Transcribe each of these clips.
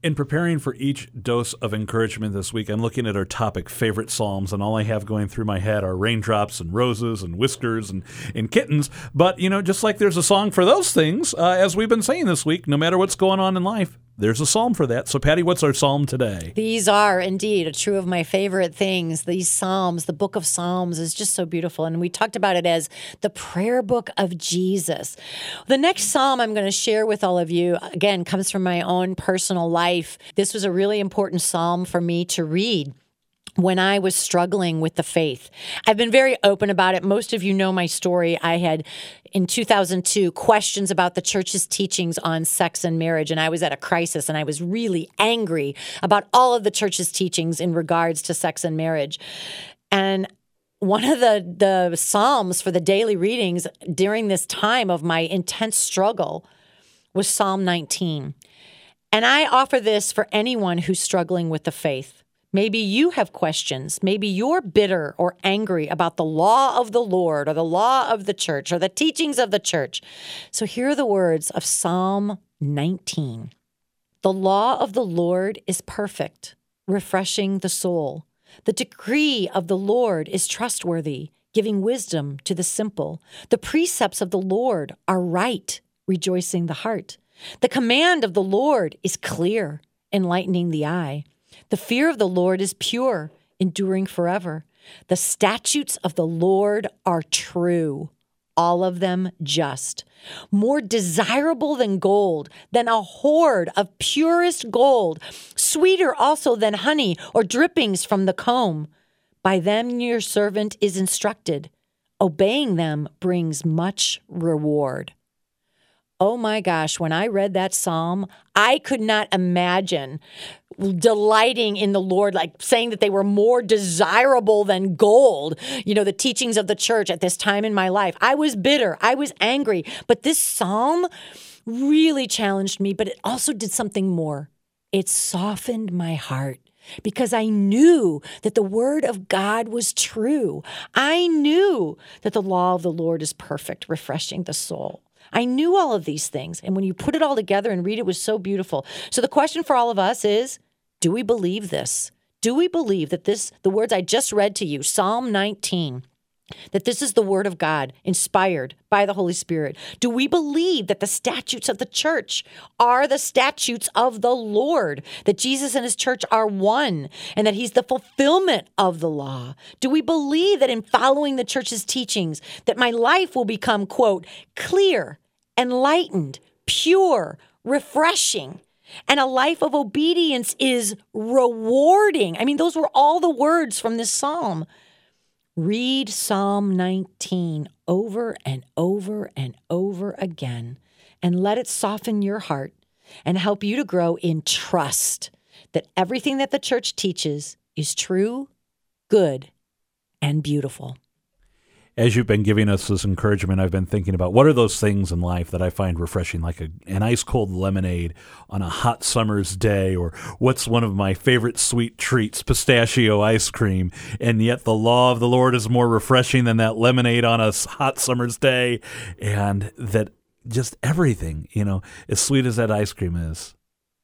In preparing for each dose of encouragement this week, I'm looking at our topic, favorite Psalms, and all I have going through my head are raindrops and roses and whiskers and, and kittens. But, you know, just like there's a song for those things, uh, as we've been saying this week, no matter what's going on in life, there's a psalm for that. So, Patty, what's our psalm today? These are indeed a true of my favorite things. These psalms, the book of Psalms is just so beautiful. And we talked about it as the prayer book of Jesus. The next psalm I'm going to share with all of you, again, comes from my own personal life. This was a really important psalm for me to read when I was struggling with the faith. I've been very open about it. Most of you know my story. I had in 2002 questions about the church's teachings on sex and marriage and I was at a crisis and I was really angry about all of the church's teachings in regards to sex and marriage. And one of the the psalms for the daily readings during this time of my intense struggle was Psalm 19. And I offer this for anyone who's struggling with the faith. Maybe you have questions. Maybe you're bitter or angry about the law of the Lord or the law of the church or the teachings of the church. So here are the words of Psalm 19 The law of the Lord is perfect, refreshing the soul. The decree of the Lord is trustworthy, giving wisdom to the simple. The precepts of the Lord are right, rejoicing the heart. The command of the Lord is clear, enlightening the eye. The fear of the Lord is pure, enduring forever. The statutes of the Lord are true, all of them just. More desirable than gold, than a hoard of purest gold, sweeter also than honey or drippings from the comb. By them your servant is instructed. Obeying them brings much reward. Oh my gosh, when I read that psalm, I could not imagine delighting in the Lord, like saying that they were more desirable than gold, you know, the teachings of the church at this time in my life. I was bitter, I was angry, but this psalm really challenged me, but it also did something more. It softened my heart because I knew that the word of God was true. I knew that the law of the Lord is perfect, refreshing the soul. I knew all of these things. And when you put it all together and read it, it was so beautiful. So the question for all of us is do we believe this? Do we believe that this, the words I just read to you, Psalm 19, that this is the word of God inspired by the Holy Spirit? Do we believe that the statutes of the church are the statutes of the Lord, that Jesus and his church are one, and that he's the fulfillment of the law? Do we believe that in following the church's teachings that my life will become quote clear, enlightened, pure, refreshing? And a life of obedience is rewarding. I mean, those were all the words from this psalm. Read Psalm 19 over and over and over again and let it soften your heart and help you to grow in trust that everything that the church teaches is true, good, and beautiful as you've been giving us this encouragement, I've been thinking about what are those things in life that I find refreshing, like a, an ice cold lemonade on a hot summer's day, or what's one of my favorite sweet treats, pistachio ice cream. And yet the law of the Lord is more refreshing than that lemonade on a hot summer's day. And that just everything, you know, as sweet as that ice cream is,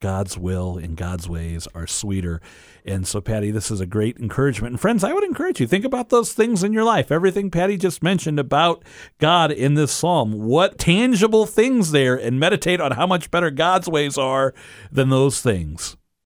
God's will and God's ways are sweeter. And so, Patty, this is a great encouragement. And friends, I would encourage you think about those things in your life. Everything Patty just mentioned about God in this psalm. What tangible things there, and meditate on how much better God's ways are than those things.